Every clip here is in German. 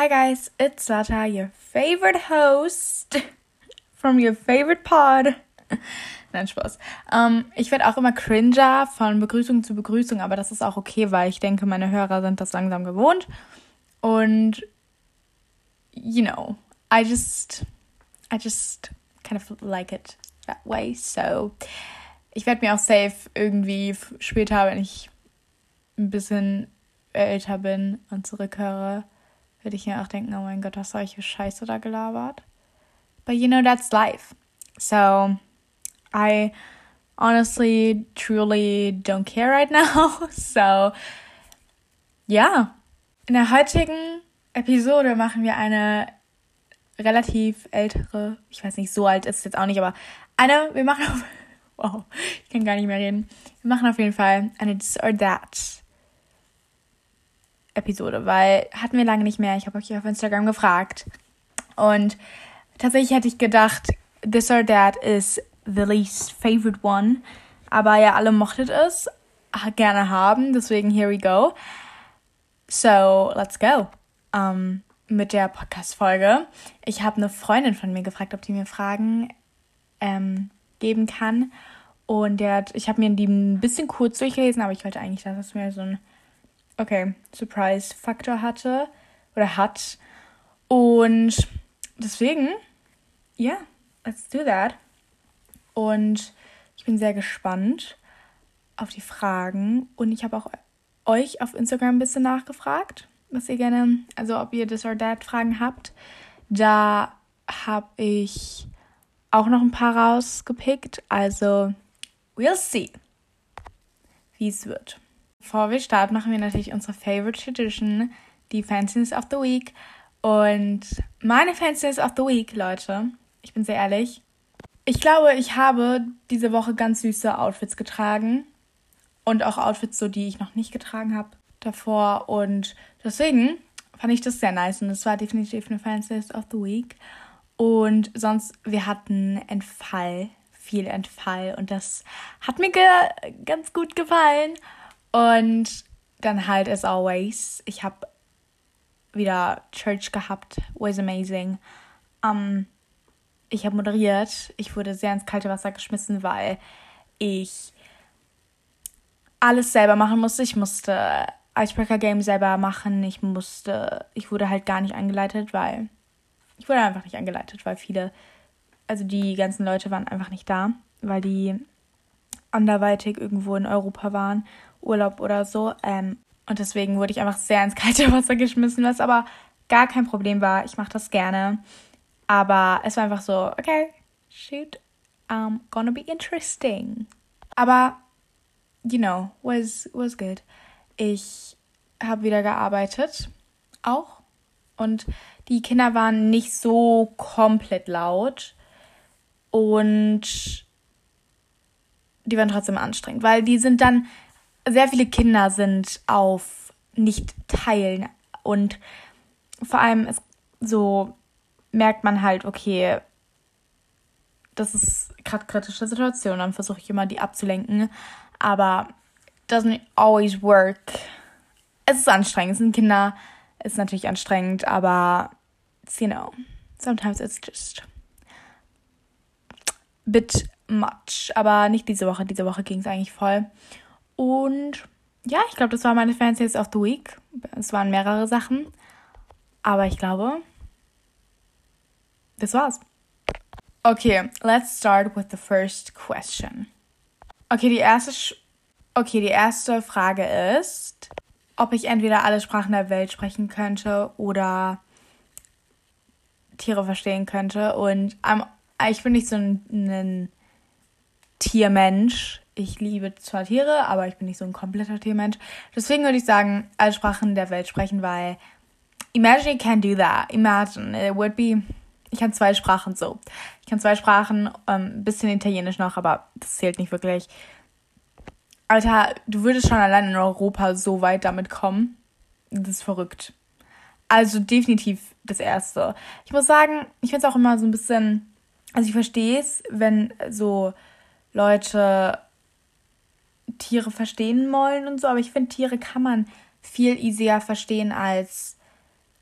Hi guys, it's Lata, your favorite host from your favorite pod. Nein, Spaß. Um, ich werde auch immer cringer von Begrüßung zu Begrüßung, aber das ist auch okay, weil ich denke, meine Hörer sind das langsam gewohnt. Und, you know, I just, I just kind of like it that way. So, ich werde mir auch safe irgendwie später, wenn ich ein bisschen älter bin und zurückhöre, würde ich mir auch denken, oh mein Gott, hast du solche Scheiße da gelabert? But you know, that's life. So, I honestly, truly don't care right now. So, ja. In der heutigen Episode machen wir eine relativ ältere, ich weiß nicht, so alt ist es jetzt auch nicht, aber eine, wir machen auf, wow, ich kann gar nicht mehr reden. Wir machen auf jeden Fall eine This or That Episode, weil hatten wir lange nicht mehr. Ich habe euch auf Instagram gefragt. Und tatsächlich hätte ich gedacht, This or That is the least favorite one. Aber ja, alle mochtet es gerne haben. Deswegen, here we go. So, let's go. Um, mit der Podcast-Folge. Ich habe eine Freundin von mir gefragt, ob die mir Fragen ähm, geben kann. Und der hat, ich habe mir die ein bisschen kurz durchgelesen, aber ich wollte eigentlich, dass es mir so ein, okay, Surprise-Faktor hatte oder hat. Und deswegen, ja, yeah, let's do that. Und ich bin sehr gespannt auf die Fragen. Und ich habe auch euch auf Instagram ein bisschen nachgefragt, was ihr gerne, also ob ihr das or that Fragen habt. Da habe ich auch noch ein paar rausgepickt. Also, we'll see, wie es wird. Bevor wir starten, machen wir natürlich unsere Favorite Tradition, die Fanciness of the Week. Und meine Fanciness of the Week, Leute, ich bin sehr ehrlich, ich glaube, ich habe diese Woche ganz süße Outfits getragen. Und auch Outfits, so die ich noch nicht getragen habe davor. Und deswegen fand ich das sehr nice. Und es war definitiv eine Fanciness of the Week. Und sonst, wir hatten Entfall, viel Entfall. Und das hat mir ganz gut gefallen. Und dann halt, as always, ich habe wieder Church gehabt. Was amazing. Um, ich habe moderiert. Ich wurde sehr ins kalte Wasser geschmissen, weil ich alles selber machen musste. Ich musste Icebreaker Game selber machen. Ich musste, ich wurde halt gar nicht angeleitet, weil ich wurde einfach nicht angeleitet, weil viele, also die ganzen Leute waren einfach nicht da, weil die anderweitig irgendwo in Europa waren, Urlaub oder so. Ähm, und deswegen wurde ich einfach sehr ins kalte Wasser geschmissen, was aber gar kein Problem war. Ich mache das gerne. Aber es war einfach so, okay, shoot, um, gonna be interesting. Aber, you know, was, was good. Ich habe wieder gearbeitet, auch. Und die Kinder waren nicht so komplett laut und die waren trotzdem anstrengend, weil die sind dann, sehr viele Kinder sind auf nicht teilen und vor allem ist so merkt man halt, okay, das ist gerade kritische Situation, dann versuche ich immer die abzulenken, aber doesn't always work. Es ist anstrengend, es sind Kinder, ist natürlich anstrengend, aber you know, sometimes it's just bit much. Aber nicht diese Woche. Diese Woche ging es eigentlich voll. Und ja, ich glaube, das war meine Fancies of the Week. Es waren mehrere Sachen. Aber ich glaube, das war's. Okay, let's start with the first question. Okay, die erste, Sch okay, die erste Frage ist, ob ich entweder alle Sprachen der Welt sprechen könnte oder Tiere verstehen könnte. Und um, ich bin nicht so ein, ein Tiermensch. Ich liebe zwar Tiere, aber ich bin nicht so ein kompletter Tiermensch. Deswegen würde ich sagen, alle Sprachen der Welt sprechen, weil imagine you can do that. Imagine it would be. Ich kann zwei Sprachen so. Ich kann zwei Sprachen, ähm, ein bisschen Italienisch noch, aber das zählt nicht wirklich. Alter, du würdest schon allein in Europa so weit damit kommen. Das ist verrückt. Also definitiv das Erste. Ich muss sagen, ich finde es auch immer so ein bisschen, also ich verstehe es, wenn so Leute Tiere verstehen wollen und so, aber ich finde, Tiere kann man viel easier verstehen als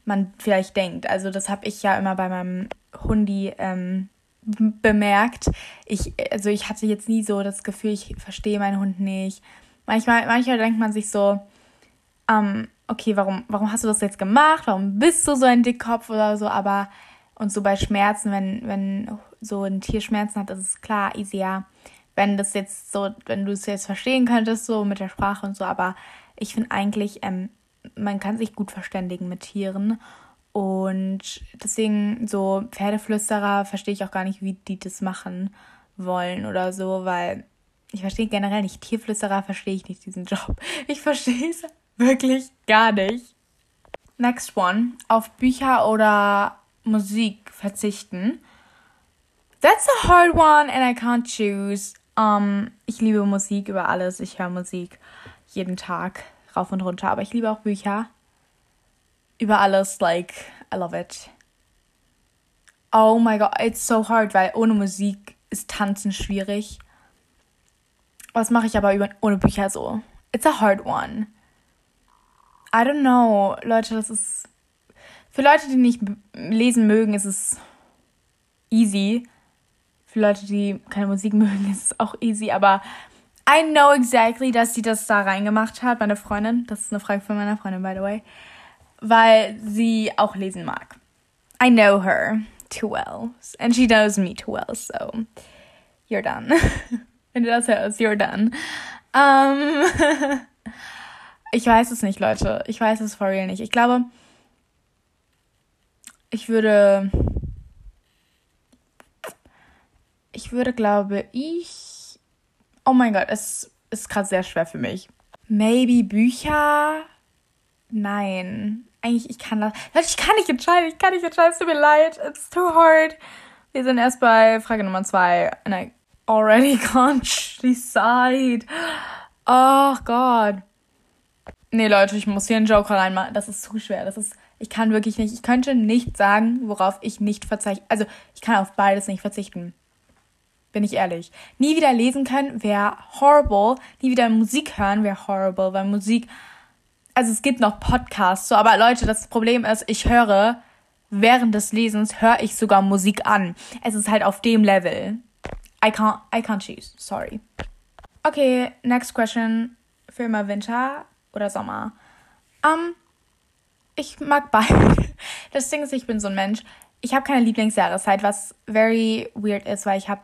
man vielleicht denkt. Also das habe ich ja immer bei meinem Hundi ähm, bemerkt. Ich, also ich hatte jetzt nie so das Gefühl, ich verstehe meinen Hund nicht. Manchmal, manchmal denkt man sich so, ähm, okay, warum, warum hast du das jetzt gemacht? Warum bist du so ein Dickkopf oder so? Aber und so bei Schmerzen, wenn, wenn so ein Tier Schmerzen hat, ist es klar easier, wenn das jetzt so, wenn du es jetzt verstehen könntest, so mit der Sprache und so. Aber ich finde eigentlich, ähm, man kann sich gut verständigen mit Tieren. Und deswegen so Pferdeflüsterer verstehe ich auch gar nicht, wie die das machen wollen oder so, weil ich verstehe generell nicht. Tierflüsterer verstehe ich nicht diesen Job. Ich verstehe es wirklich gar nicht. Next one. Auf Bücher oder Musik verzichten. That's a hard one and I can't choose. Um, ich liebe Musik über alles. Ich höre Musik jeden Tag rauf und runter. Aber ich liebe auch Bücher. Über alles, like, I love it. Oh my god, it's so hard, weil ohne Musik ist Tanzen schwierig. Was mache ich aber über, ohne Bücher so? It's a hard one. I don't know. Leute, das ist. Für Leute, die nicht lesen mögen, ist es easy. Für Leute, die keine Musik mögen, ist es auch easy. Aber I know exactly, dass sie das da reingemacht hat, meine Freundin. Das ist eine Frage von meiner Freundin, by the way. Weil sie auch lesen mag. I know her too well. And she knows me too well, so you're done. Wenn du das hörst, you're done. Um, ich weiß es nicht, Leute. Ich weiß es for real nicht. Ich glaube, ich würde. Ich würde, glaube ich. Oh mein Gott, es ist gerade sehr schwer für mich. Maybe Bücher? Nein. Eigentlich, ich kann das. Ich kann nicht entscheiden. Ich kann nicht entscheiden. Es tut mir leid. It's too hard. Wir sind erst bei Frage Nummer zwei. And I already can't decide. Oh Gott. Nee, Leute, ich muss hier einen Joker reinmachen. Das ist zu schwer. Das ist, ich kann wirklich nicht, ich könnte nicht sagen, worauf ich nicht verzichte. Also, ich kann auf beides nicht verzichten. Bin ich ehrlich. Nie wieder lesen können wäre horrible. Nie wieder Musik hören wäre horrible, weil Musik, also es gibt noch Podcasts, so, aber Leute, das Problem ist, ich höre, während des Lesens höre ich sogar Musik an. Es ist halt auf dem Level. I can't, I can't choose. Sorry. Okay, next question. Für immer Winter oder Sommer. Um, ich mag beide. Das Ding ist, ich bin so ein Mensch. Ich habe keine Lieblingsjahreszeit, was very weird ist, weil ich habe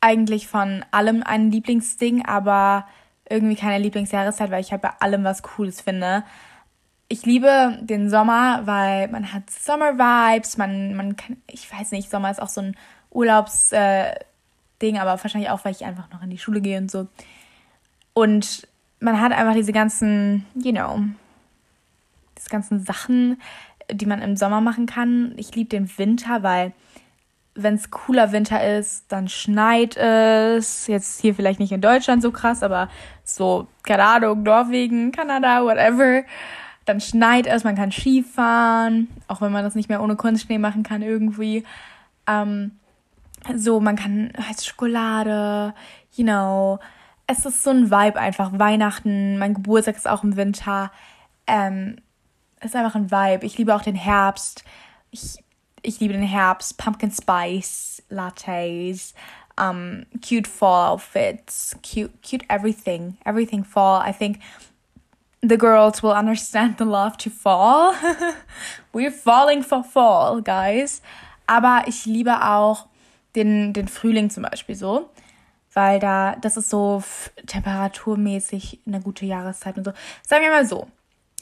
eigentlich von allem ein Lieblingsding, aber irgendwie keine Lieblingsjahreszeit, weil ich halt bei allem was Cooles finde. Ich liebe den Sommer, weil man hat Sommer-Vibes, man, man kann, ich weiß nicht, Sommer ist auch so ein Urlaubsding, äh, aber wahrscheinlich auch, weil ich einfach noch in die Schule gehe und so. Und man hat einfach diese ganzen, you know, diese ganzen Sachen, die man im Sommer machen kann. Ich liebe den Winter, weil wenn es cooler Winter ist, dann schneit es. Jetzt hier vielleicht nicht in Deutschland so krass, aber so, keine Ahnung, Norwegen, Kanada, whatever. Dann schneit es, man kann Skifahren, auch wenn man das nicht mehr ohne Kunstschnee machen kann irgendwie. Ähm, so, man kann heiße Schokolade, you know, es ist so ein Vibe einfach. Weihnachten, mein Geburtstag ist auch im Winter. Ähm, es ist einfach ein Vibe. Ich liebe auch den Herbst. Ich, ich liebe den Herbst. Pumpkin Spice Lattes. Um, cute fall outfits. Cute, cute everything. Everything fall. I think the girls will understand the love to fall. We're falling for fall, guys. Aber ich liebe auch den, den Frühling zum Beispiel so weil da, das ist so temperaturmäßig eine gute Jahreszeit und so. Sagen wir mal so,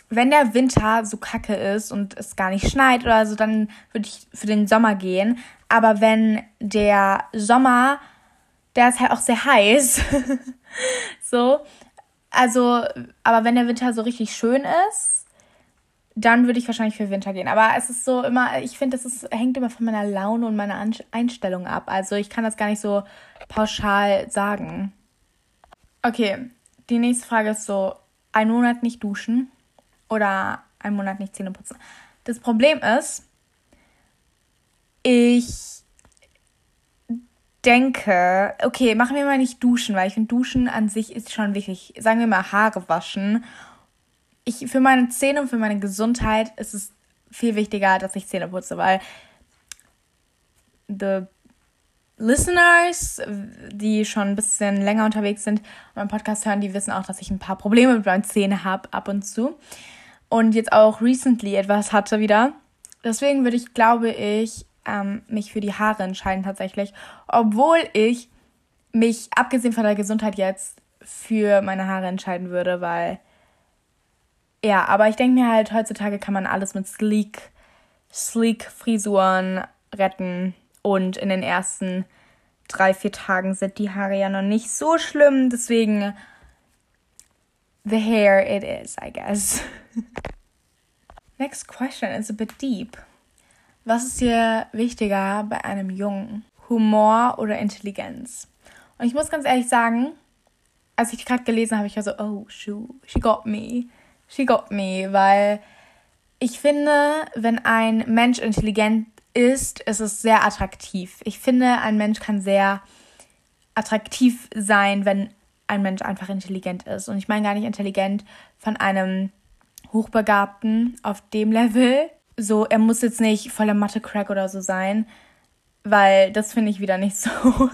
wenn der Winter so kacke ist und es gar nicht schneit oder so, dann würde ich für den Sommer gehen. Aber wenn der Sommer, der ist halt auch sehr heiß, so, also, aber wenn der Winter so richtig schön ist, dann würde ich wahrscheinlich für Winter gehen. Aber es ist so immer, ich finde, es hängt immer von meiner Laune und meiner Einstellung ab. Also ich kann das gar nicht so pauschal sagen. Okay, die nächste Frage ist so, ein Monat nicht duschen oder ein Monat nicht Zähne putzen. Das Problem ist, ich denke, okay, machen wir mal nicht duschen, weil ich finde, duschen an sich ist schon wichtig. Sagen wir mal Haare waschen ich, für meine Zähne und für meine Gesundheit ist es viel wichtiger, dass ich Zähne putze, weil the Listeners, die schon ein bisschen länger unterwegs sind und meinen Podcast hören, die wissen auch, dass ich ein paar Probleme mit meinen Zähnen habe ab und zu. Und jetzt auch recently etwas hatte wieder. Deswegen würde ich, glaube ich, ähm, mich für die Haare entscheiden tatsächlich. Obwohl ich mich, abgesehen von der Gesundheit jetzt, für meine Haare entscheiden würde, weil ja, aber ich denke mir halt, heutzutage kann man alles mit sleek, sleek Frisuren retten. Und in den ersten drei, vier Tagen sind die Haare ja noch nicht so schlimm. Deswegen, the hair it is, I guess. Next question is a bit deep. Was ist dir wichtiger bei einem Jungen? Humor oder Intelligenz? Und ich muss ganz ehrlich sagen, als ich gerade gelesen habe, ich war so, oh, shoot, she got me. She got me, weil ich finde, wenn ein Mensch intelligent ist, ist es sehr attraktiv. Ich finde, ein Mensch kann sehr attraktiv sein, wenn ein Mensch einfach intelligent ist. Und ich meine gar nicht intelligent von einem Hochbegabten auf dem Level. So, er muss jetzt nicht voller Mathe-Crack oder so sein, weil das finde ich wieder nicht so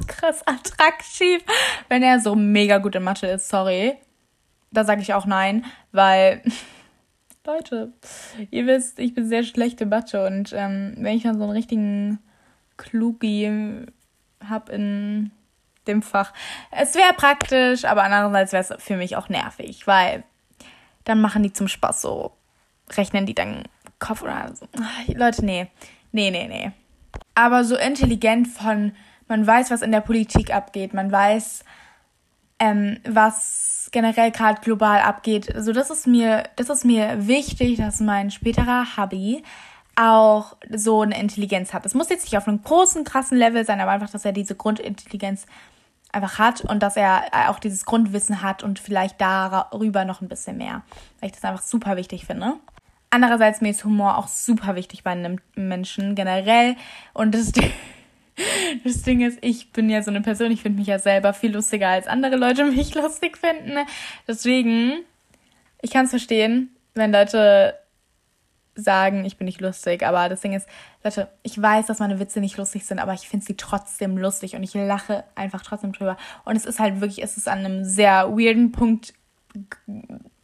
krass attraktiv, wenn er so mega gut in Mathe ist. Sorry da sage ich auch nein, weil, Leute, ihr wisst, ich bin sehr schlecht im Mathe und ähm, wenn ich dann so einen richtigen Klugi habe in dem Fach, es wäre praktisch, aber andererseits wäre es für mich auch nervig, weil dann machen die zum Spaß so, rechnen die dann Kopf oder so. Leute, nee, nee, nee, nee. Aber so intelligent von, man weiß, was in der Politik abgeht, man weiß, ähm, was generell gerade global abgeht. Also das ist mir, das ist mir wichtig, dass mein späterer Hubby auch so eine Intelligenz hat. Es muss jetzt nicht auf einem großen, krassen Level sein, aber einfach, dass er diese Grundintelligenz einfach hat und dass er auch dieses Grundwissen hat und vielleicht darüber noch ein bisschen mehr. Weil ich das einfach super wichtig finde. Andererseits mir ist Humor auch super wichtig bei einem Menschen generell und das das Ding ist, ich bin ja so eine Person, ich finde mich ja selber viel lustiger, als andere Leute mich lustig finden. Deswegen, ich kann es verstehen, wenn Leute sagen, ich bin nicht lustig. Aber das Ding ist, Leute, ich weiß, dass meine Witze nicht lustig sind, aber ich finde sie trotzdem lustig und ich lache einfach trotzdem drüber. Und es ist halt wirklich, es ist an einem sehr weirden Punkt,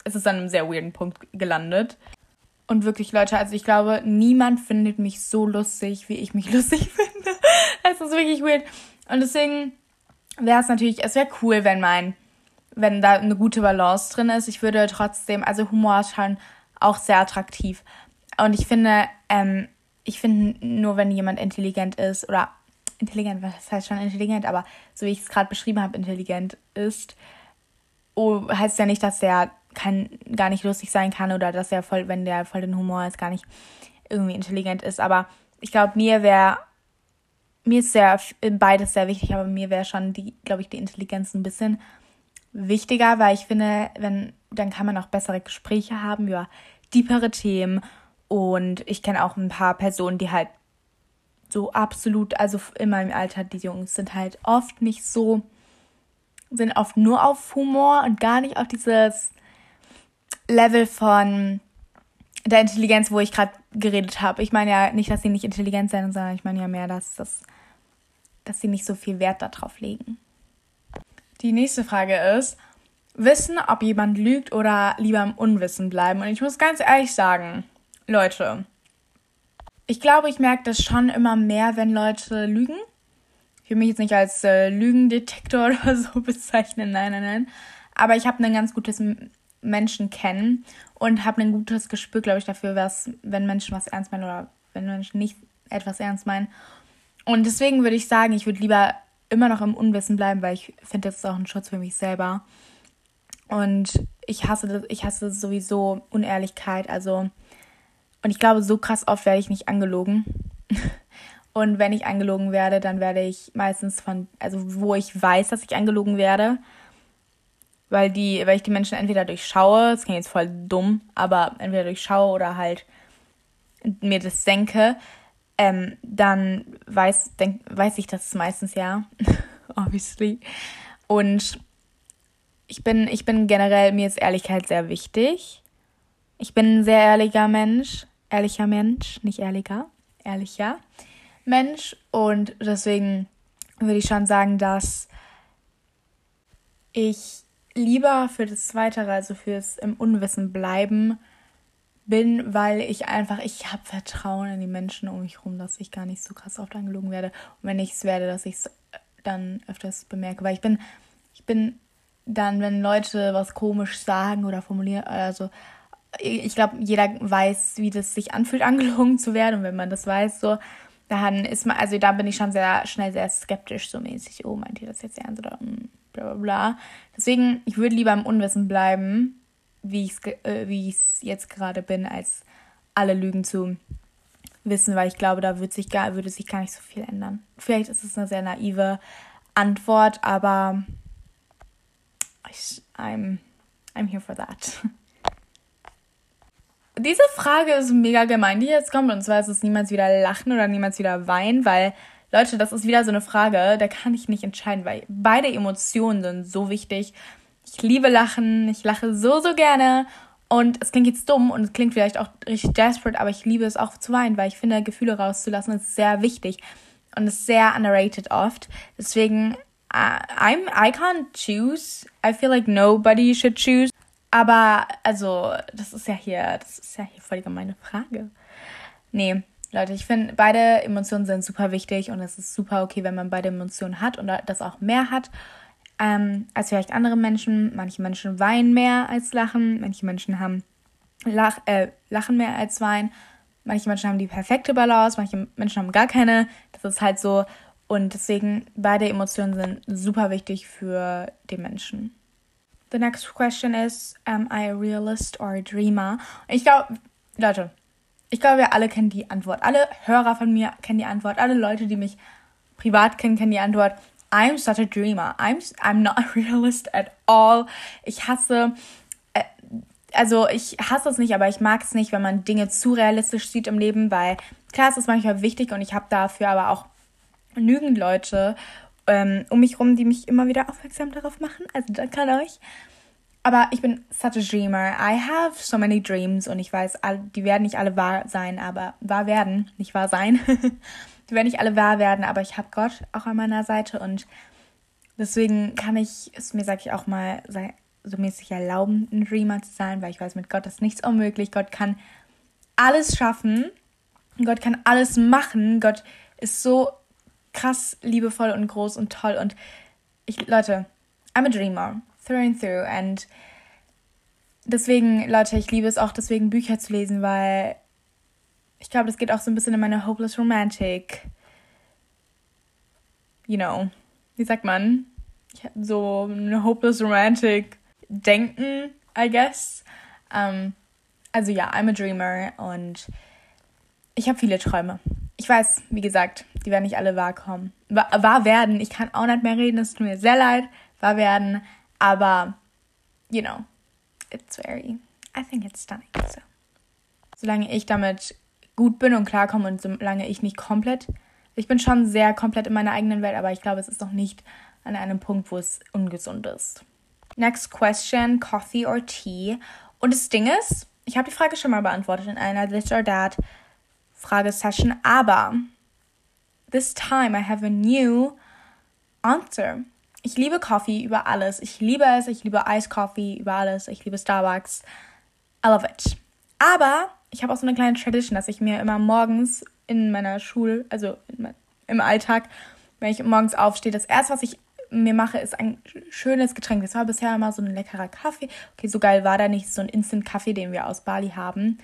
es ist an einem sehr weirden Punkt gelandet. Und wirklich, Leute, also ich glaube, niemand findet mich so lustig, wie ich mich lustig finde. Es ist wirklich weird. Und deswegen wäre es natürlich, es wäre cool, wenn mein, wenn da eine gute Balance drin ist. Ich würde trotzdem, also Humor ist schon auch sehr attraktiv. Und ich finde, ähm, ich finde nur, wenn jemand intelligent ist oder intelligent, was heißt schon intelligent, aber so wie ich es gerade beschrieben habe, intelligent ist, oh, heißt ja nicht, dass der kann, gar nicht lustig sein kann oder dass er voll, wenn der voll den Humor ist, gar nicht irgendwie intelligent ist. Aber ich glaube, mir wäre, mir ist sehr, beides sehr wichtig, aber mir wäre schon die, glaube ich, die Intelligenz ein bisschen wichtiger, weil ich finde, wenn, dann kann man auch bessere Gespräche haben über tiefere Themen. Und ich kenne auch ein paar Personen, die halt so absolut, also in meinem Alter, die Jungs sind halt oft nicht so, sind oft nur auf Humor und gar nicht auf dieses Level von der Intelligenz, wo ich gerade geredet habe. Ich meine ja nicht, dass sie nicht intelligent sind, sondern ich meine ja mehr, dass, das, dass sie nicht so viel Wert darauf legen. Die nächste Frage ist, wissen, ob jemand lügt oder lieber im Unwissen bleiben. Und ich muss ganz ehrlich sagen, Leute, ich glaube, ich merke das schon immer mehr, wenn Leute lügen. Ich will mich jetzt nicht als äh, Lügendetektor oder so bezeichnen, nein, nein, nein. Aber ich habe ein ganz gutes Menschen kennen und habe ein gutes Gespür, glaube ich, dafür, was, wenn Menschen was ernst meinen oder wenn Menschen nicht etwas ernst meinen. Und deswegen würde ich sagen, ich würde lieber immer noch im Unwissen bleiben, weil ich finde, das ist auch ein Schutz für mich selber. Und ich hasse das, ich hasse sowieso Unehrlichkeit, also und ich glaube, so krass oft werde ich nicht angelogen. Und wenn ich angelogen werde, dann werde ich meistens von, also wo ich weiß, dass ich angelogen werde, weil die, weil ich die Menschen entweder durchschaue, das klingt jetzt voll dumm, aber entweder durchschaue oder halt mir das denke, ähm, dann weiß, denk, weiß ich das meistens ja, obviously. Und ich bin, ich bin generell, mir ist Ehrlichkeit sehr wichtig. Ich bin ein sehr ehrlicher Mensch. Ehrlicher Mensch, nicht ehrlicher, ehrlicher Mensch. Und deswegen würde ich schon sagen, dass ich lieber für das Zweite, also fürs im Unwissen bleiben, bin, weil ich einfach, ich habe Vertrauen in die Menschen um mich herum, dass ich gar nicht so krass oft angelogen werde. Und wenn ich es werde, dass ich es dann öfters bemerke. Weil ich bin, ich bin dann, wenn Leute was komisch sagen oder formulieren, also ich glaube, jeder weiß, wie das sich anfühlt, angelogen zu werden. Und wenn man das weiß, so, dann ist man, also da bin ich schon sehr schnell sehr skeptisch, so mäßig, oh, meint ihr das jetzt ernst oder mm, bla bla bla. Deswegen, ich würde lieber im Unwissen bleiben, wie ich es äh, jetzt gerade bin, als alle Lügen zu wissen, weil ich glaube, da wird sich gar, würde sich gar nicht so viel ändern. Vielleicht ist es eine sehr naive Antwort, aber ich, I'm, I'm here for that. Diese Frage ist mega gemein, die jetzt kommt. Und zwar ist es niemals wieder lachen oder niemals wieder weinen, weil, Leute, das ist wieder so eine Frage, da kann ich nicht entscheiden, weil beide Emotionen sind so wichtig. Ich liebe Lachen, ich lache so, so gerne. Und es klingt jetzt dumm und es klingt vielleicht auch richtig desperate, aber ich liebe es auch zu weinen, weil ich finde, Gefühle rauszulassen ist sehr wichtig und ist sehr underrated oft. Deswegen, uh, I'm, I can't choose. I feel like nobody should choose. Aber, also, das ist ja hier, das ist ja hier voll die gemeine Frage. Nee, Leute, ich finde, beide Emotionen sind super wichtig und es ist super okay, wenn man beide Emotionen hat und das auch mehr hat ähm, als vielleicht andere Menschen. Manche Menschen weinen mehr als lachen, manche Menschen haben Lach, äh, lachen mehr als weinen. Manche Menschen haben die perfekte Balance, manche Menschen haben gar keine. Das ist halt so. Und deswegen, beide Emotionen sind super wichtig für den Menschen. The next question is, am I a realist or a dreamer? Ich glaube, Leute, ich glaube, wir alle kennen die Antwort. Alle Hörer von mir kennen die Antwort. Alle Leute, die mich privat kennen, kennen die Antwort. I'm such a dreamer. I'm, I'm not a realist at all. Ich hasse, äh, also ich hasse es nicht, aber ich mag es nicht, wenn man Dinge zu realistisch sieht im Leben, weil klar, es ist manchmal wichtig und ich habe dafür aber auch genügend Leute ähm, um mich rum, die mich immer wieder aufmerksam darauf machen. Also danke an euch. Aber ich bin such a dreamer. I have so many dreams und ich weiß, die werden nicht alle wahr sein, aber wahr werden, nicht wahr sein. die werden nicht alle wahr werden, aber ich habe Gott auch an meiner Seite und deswegen kann ich es mir, sag ich auch mal, so mäßig erlauben, ein Dreamer zu sein, weil ich weiß, mit Gott ist nichts unmöglich. Gott kann alles schaffen. Gott kann alles machen. Gott ist so krass liebevoll und groß und toll. Und ich, Leute, I'm a dreamer, through and through. Und deswegen, Leute, ich liebe es auch deswegen, Bücher zu lesen, weil ich glaube, das geht auch so ein bisschen in meine Hopeless Romantic. You know, wie sagt man? So eine Hopeless Romantic Denken, I guess. Um, ähm, also ja, I'm a dreamer und ich habe viele Träume ich weiß, wie gesagt, die werden nicht alle wahr kommen. Wahr, wahr werden. Ich kann auch nicht mehr reden, es tut mir sehr leid. Wahr werden. Aber, you know, it's very, I think it's stunning. So. Solange ich damit gut bin und klarkomme und solange ich nicht komplett, ich bin schon sehr komplett in meiner eigenen Welt, aber ich glaube, es ist noch nicht an einem Punkt, wo es ungesund ist. Next question, Coffee or Tea? Und das Ding ist, ich habe die Frage schon mal beantwortet in einer This or That Fragesession, aber this time I have a new answer. Ich liebe Coffee über alles. Ich liebe es. Ich liebe Ice Coffee über alles. Ich liebe Starbucks. I love it. Aber ich habe auch so eine kleine Tradition, dass ich mir immer morgens in meiner Schule, also im Alltag, wenn ich morgens aufstehe, das erste, was ich mir mache, ist ein schönes Getränk. Das war bisher immer so ein leckerer Kaffee. Okay, so geil war der nicht, so ein Instant-Kaffee, den wir aus Bali haben.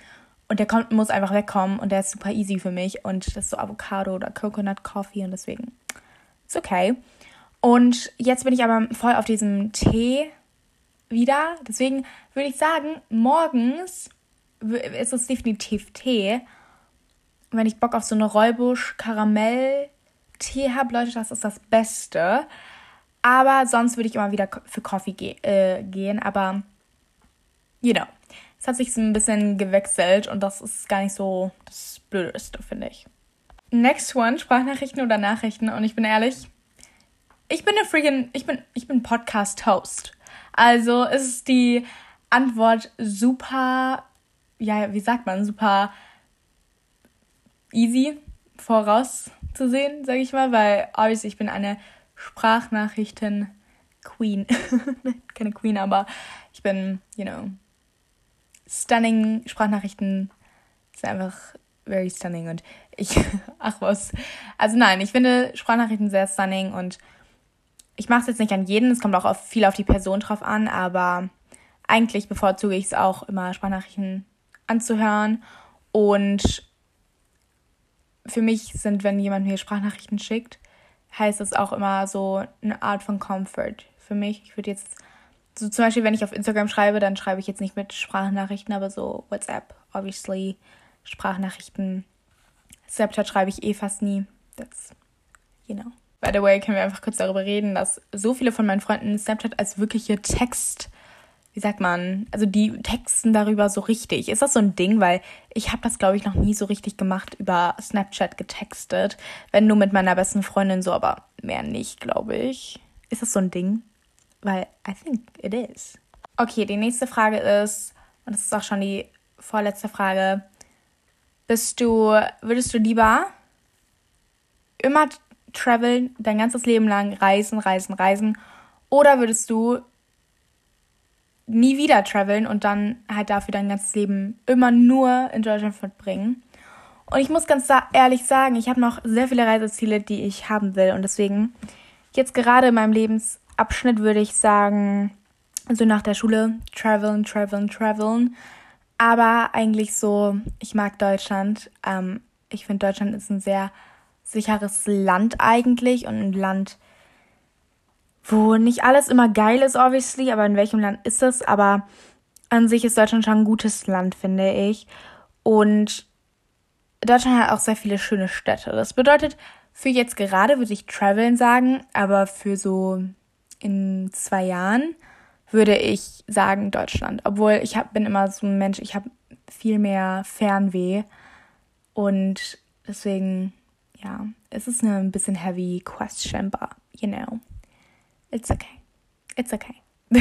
Und der kommt, muss einfach wegkommen und der ist super easy für mich. Und das ist so Avocado oder Coconut Coffee und deswegen ist okay. Und jetzt bin ich aber voll auf diesem Tee wieder. Deswegen würde ich sagen, morgens ist es definitiv Tee. Wenn ich Bock auf so eine Räubusch-Karamell-Tee habe, Leute, das ist das Beste. Aber sonst würde ich immer wieder für Coffee ge äh, gehen. Aber, you know. Es hat sich so ein bisschen gewechselt und das ist gar nicht so das Blödeste, finde ich. Next one, Sprachnachrichten oder Nachrichten. Und ich bin ehrlich, ich bin eine freaking, ich bin, ich bin Podcast-Host. Also ist die Antwort super, ja, wie sagt man, super easy vorauszusehen, sage ich mal, weil obviously ich bin eine Sprachnachrichten Queen. Keine Queen, aber ich bin, you know, stunning. Sprachnachrichten sind einfach very stunning und ich, ach was. Also nein, ich finde Sprachnachrichten sehr stunning und ich mache es jetzt nicht an jeden, es kommt auch auf, viel auf die Person drauf an, aber eigentlich bevorzuge ich es auch immer, Sprachnachrichten anzuhören. Und für mich sind, wenn jemand mir Sprachnachrichten schickt, heißt das auch immer so eine Art von Comfort für mich. Ich würde jetzt, so zum Beispiel, wenn ich auf Instagram schreibe, dann schreibe ich jetzt nicht mit Sprachnachrichten, aber so WhatsApp, obviously, Sprachnachrichten. Snapchat schreibe ich eh fast nie. That's, you know. By the way, können wir einfach kurz darüber reden, dass so viele von meinen Freunden Snapchat als wirkliche Text, wie sagt man, also die texten darüber so richtig. Ist das so ein Ding? Weil ich habe das, glaube ich, noch nie so richtig gemacht, über Snapchat getextet. Wenn nur mit meiner besten Freundin so, aber mehr nicht, glaube ich. Ist das so ein Ding? Weil I think it is. Okay, die nächste Frage ist, und das ist auch schon die vorletzte Frage. Bist du, würdest du lieber immer traveln, dein ganzes Leben lang reisen, reisen, reisen? Oder würdest du nie wieder traveln und dann halt dafür dein ganzes Leben immer nur in Deutschland verbringen? Und ich muss ganz ehrlich sagen, ich habe noch sehr viele Reiseziele, die ich haben will. Und deswegen, jetzt gerade in meinem Lebens Abschnitt würde ich sagen, so nach der Schule, traveln, traveln, traveln. Aber eigentlich so, ich mag Deutschland. Ähm, ich finde, Deutschland ist ein sehr sicheres Land eigentlich und ein Land, wo nicht alles immer geil ist, obviously, aber in welchem Land ist es? Aber an sich ist Deutschland schon ein gutes Land, finde ich. Und Deutschland hat auch sehr viele schöne Städte. Das bedeutet, für jetzt gerade würde ich traveln sagen, aber für so in zwei Jahren würde ich sagen Deutschland. Obwohl ich hab, bin immer so ein Mensch, ich habe viel mehr Fernweh. Und deswegen, ja, es ist eine ein bisschen heavy question, but you know, it's okay. It's okay.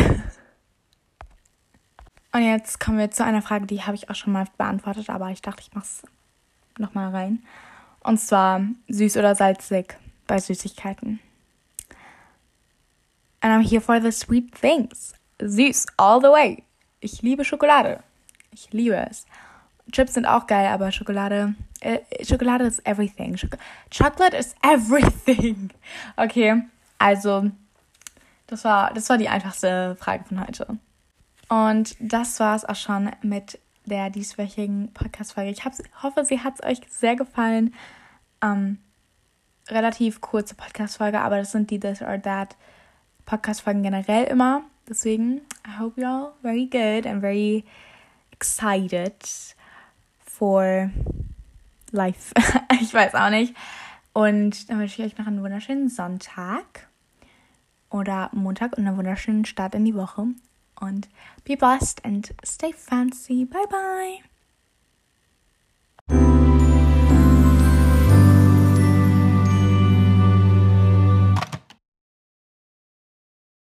Und jetzt kommen wir zu einer Frage, die habe ich auch schon mal beantwortet, aber ich dachte, ich mache es nochmal rein. Und zwar süß oder salzig bei Süßigkeiten. And I'm here for the sweet things. Süß, all the way. Ich liebe Schokolade. Ich liebe es. Chips sind auch geil, aber Schokolade, äh, Schokolade ist everything. Schok Chocolate is everything. Okay, also das war, das war die einfachste Frage von heute. Und das war es auch schon mit der dieswöchigen Podcast-Folge. Ich hoffe, sie hat es euch sehr gefallen. Ähm, relativ kurze Podcast-Folge, aber das sind die This or That Podcast-Folgen generell immer. Deswegen, I hope y'all very good and very excited for life. ich weiß auch nicht. Und dann wünsche ich euch noch einen wunderschönen Sonntag oder Montag und einen wunderschönen Start in die Woche. Und be blessed and stay fancy. Bye bye.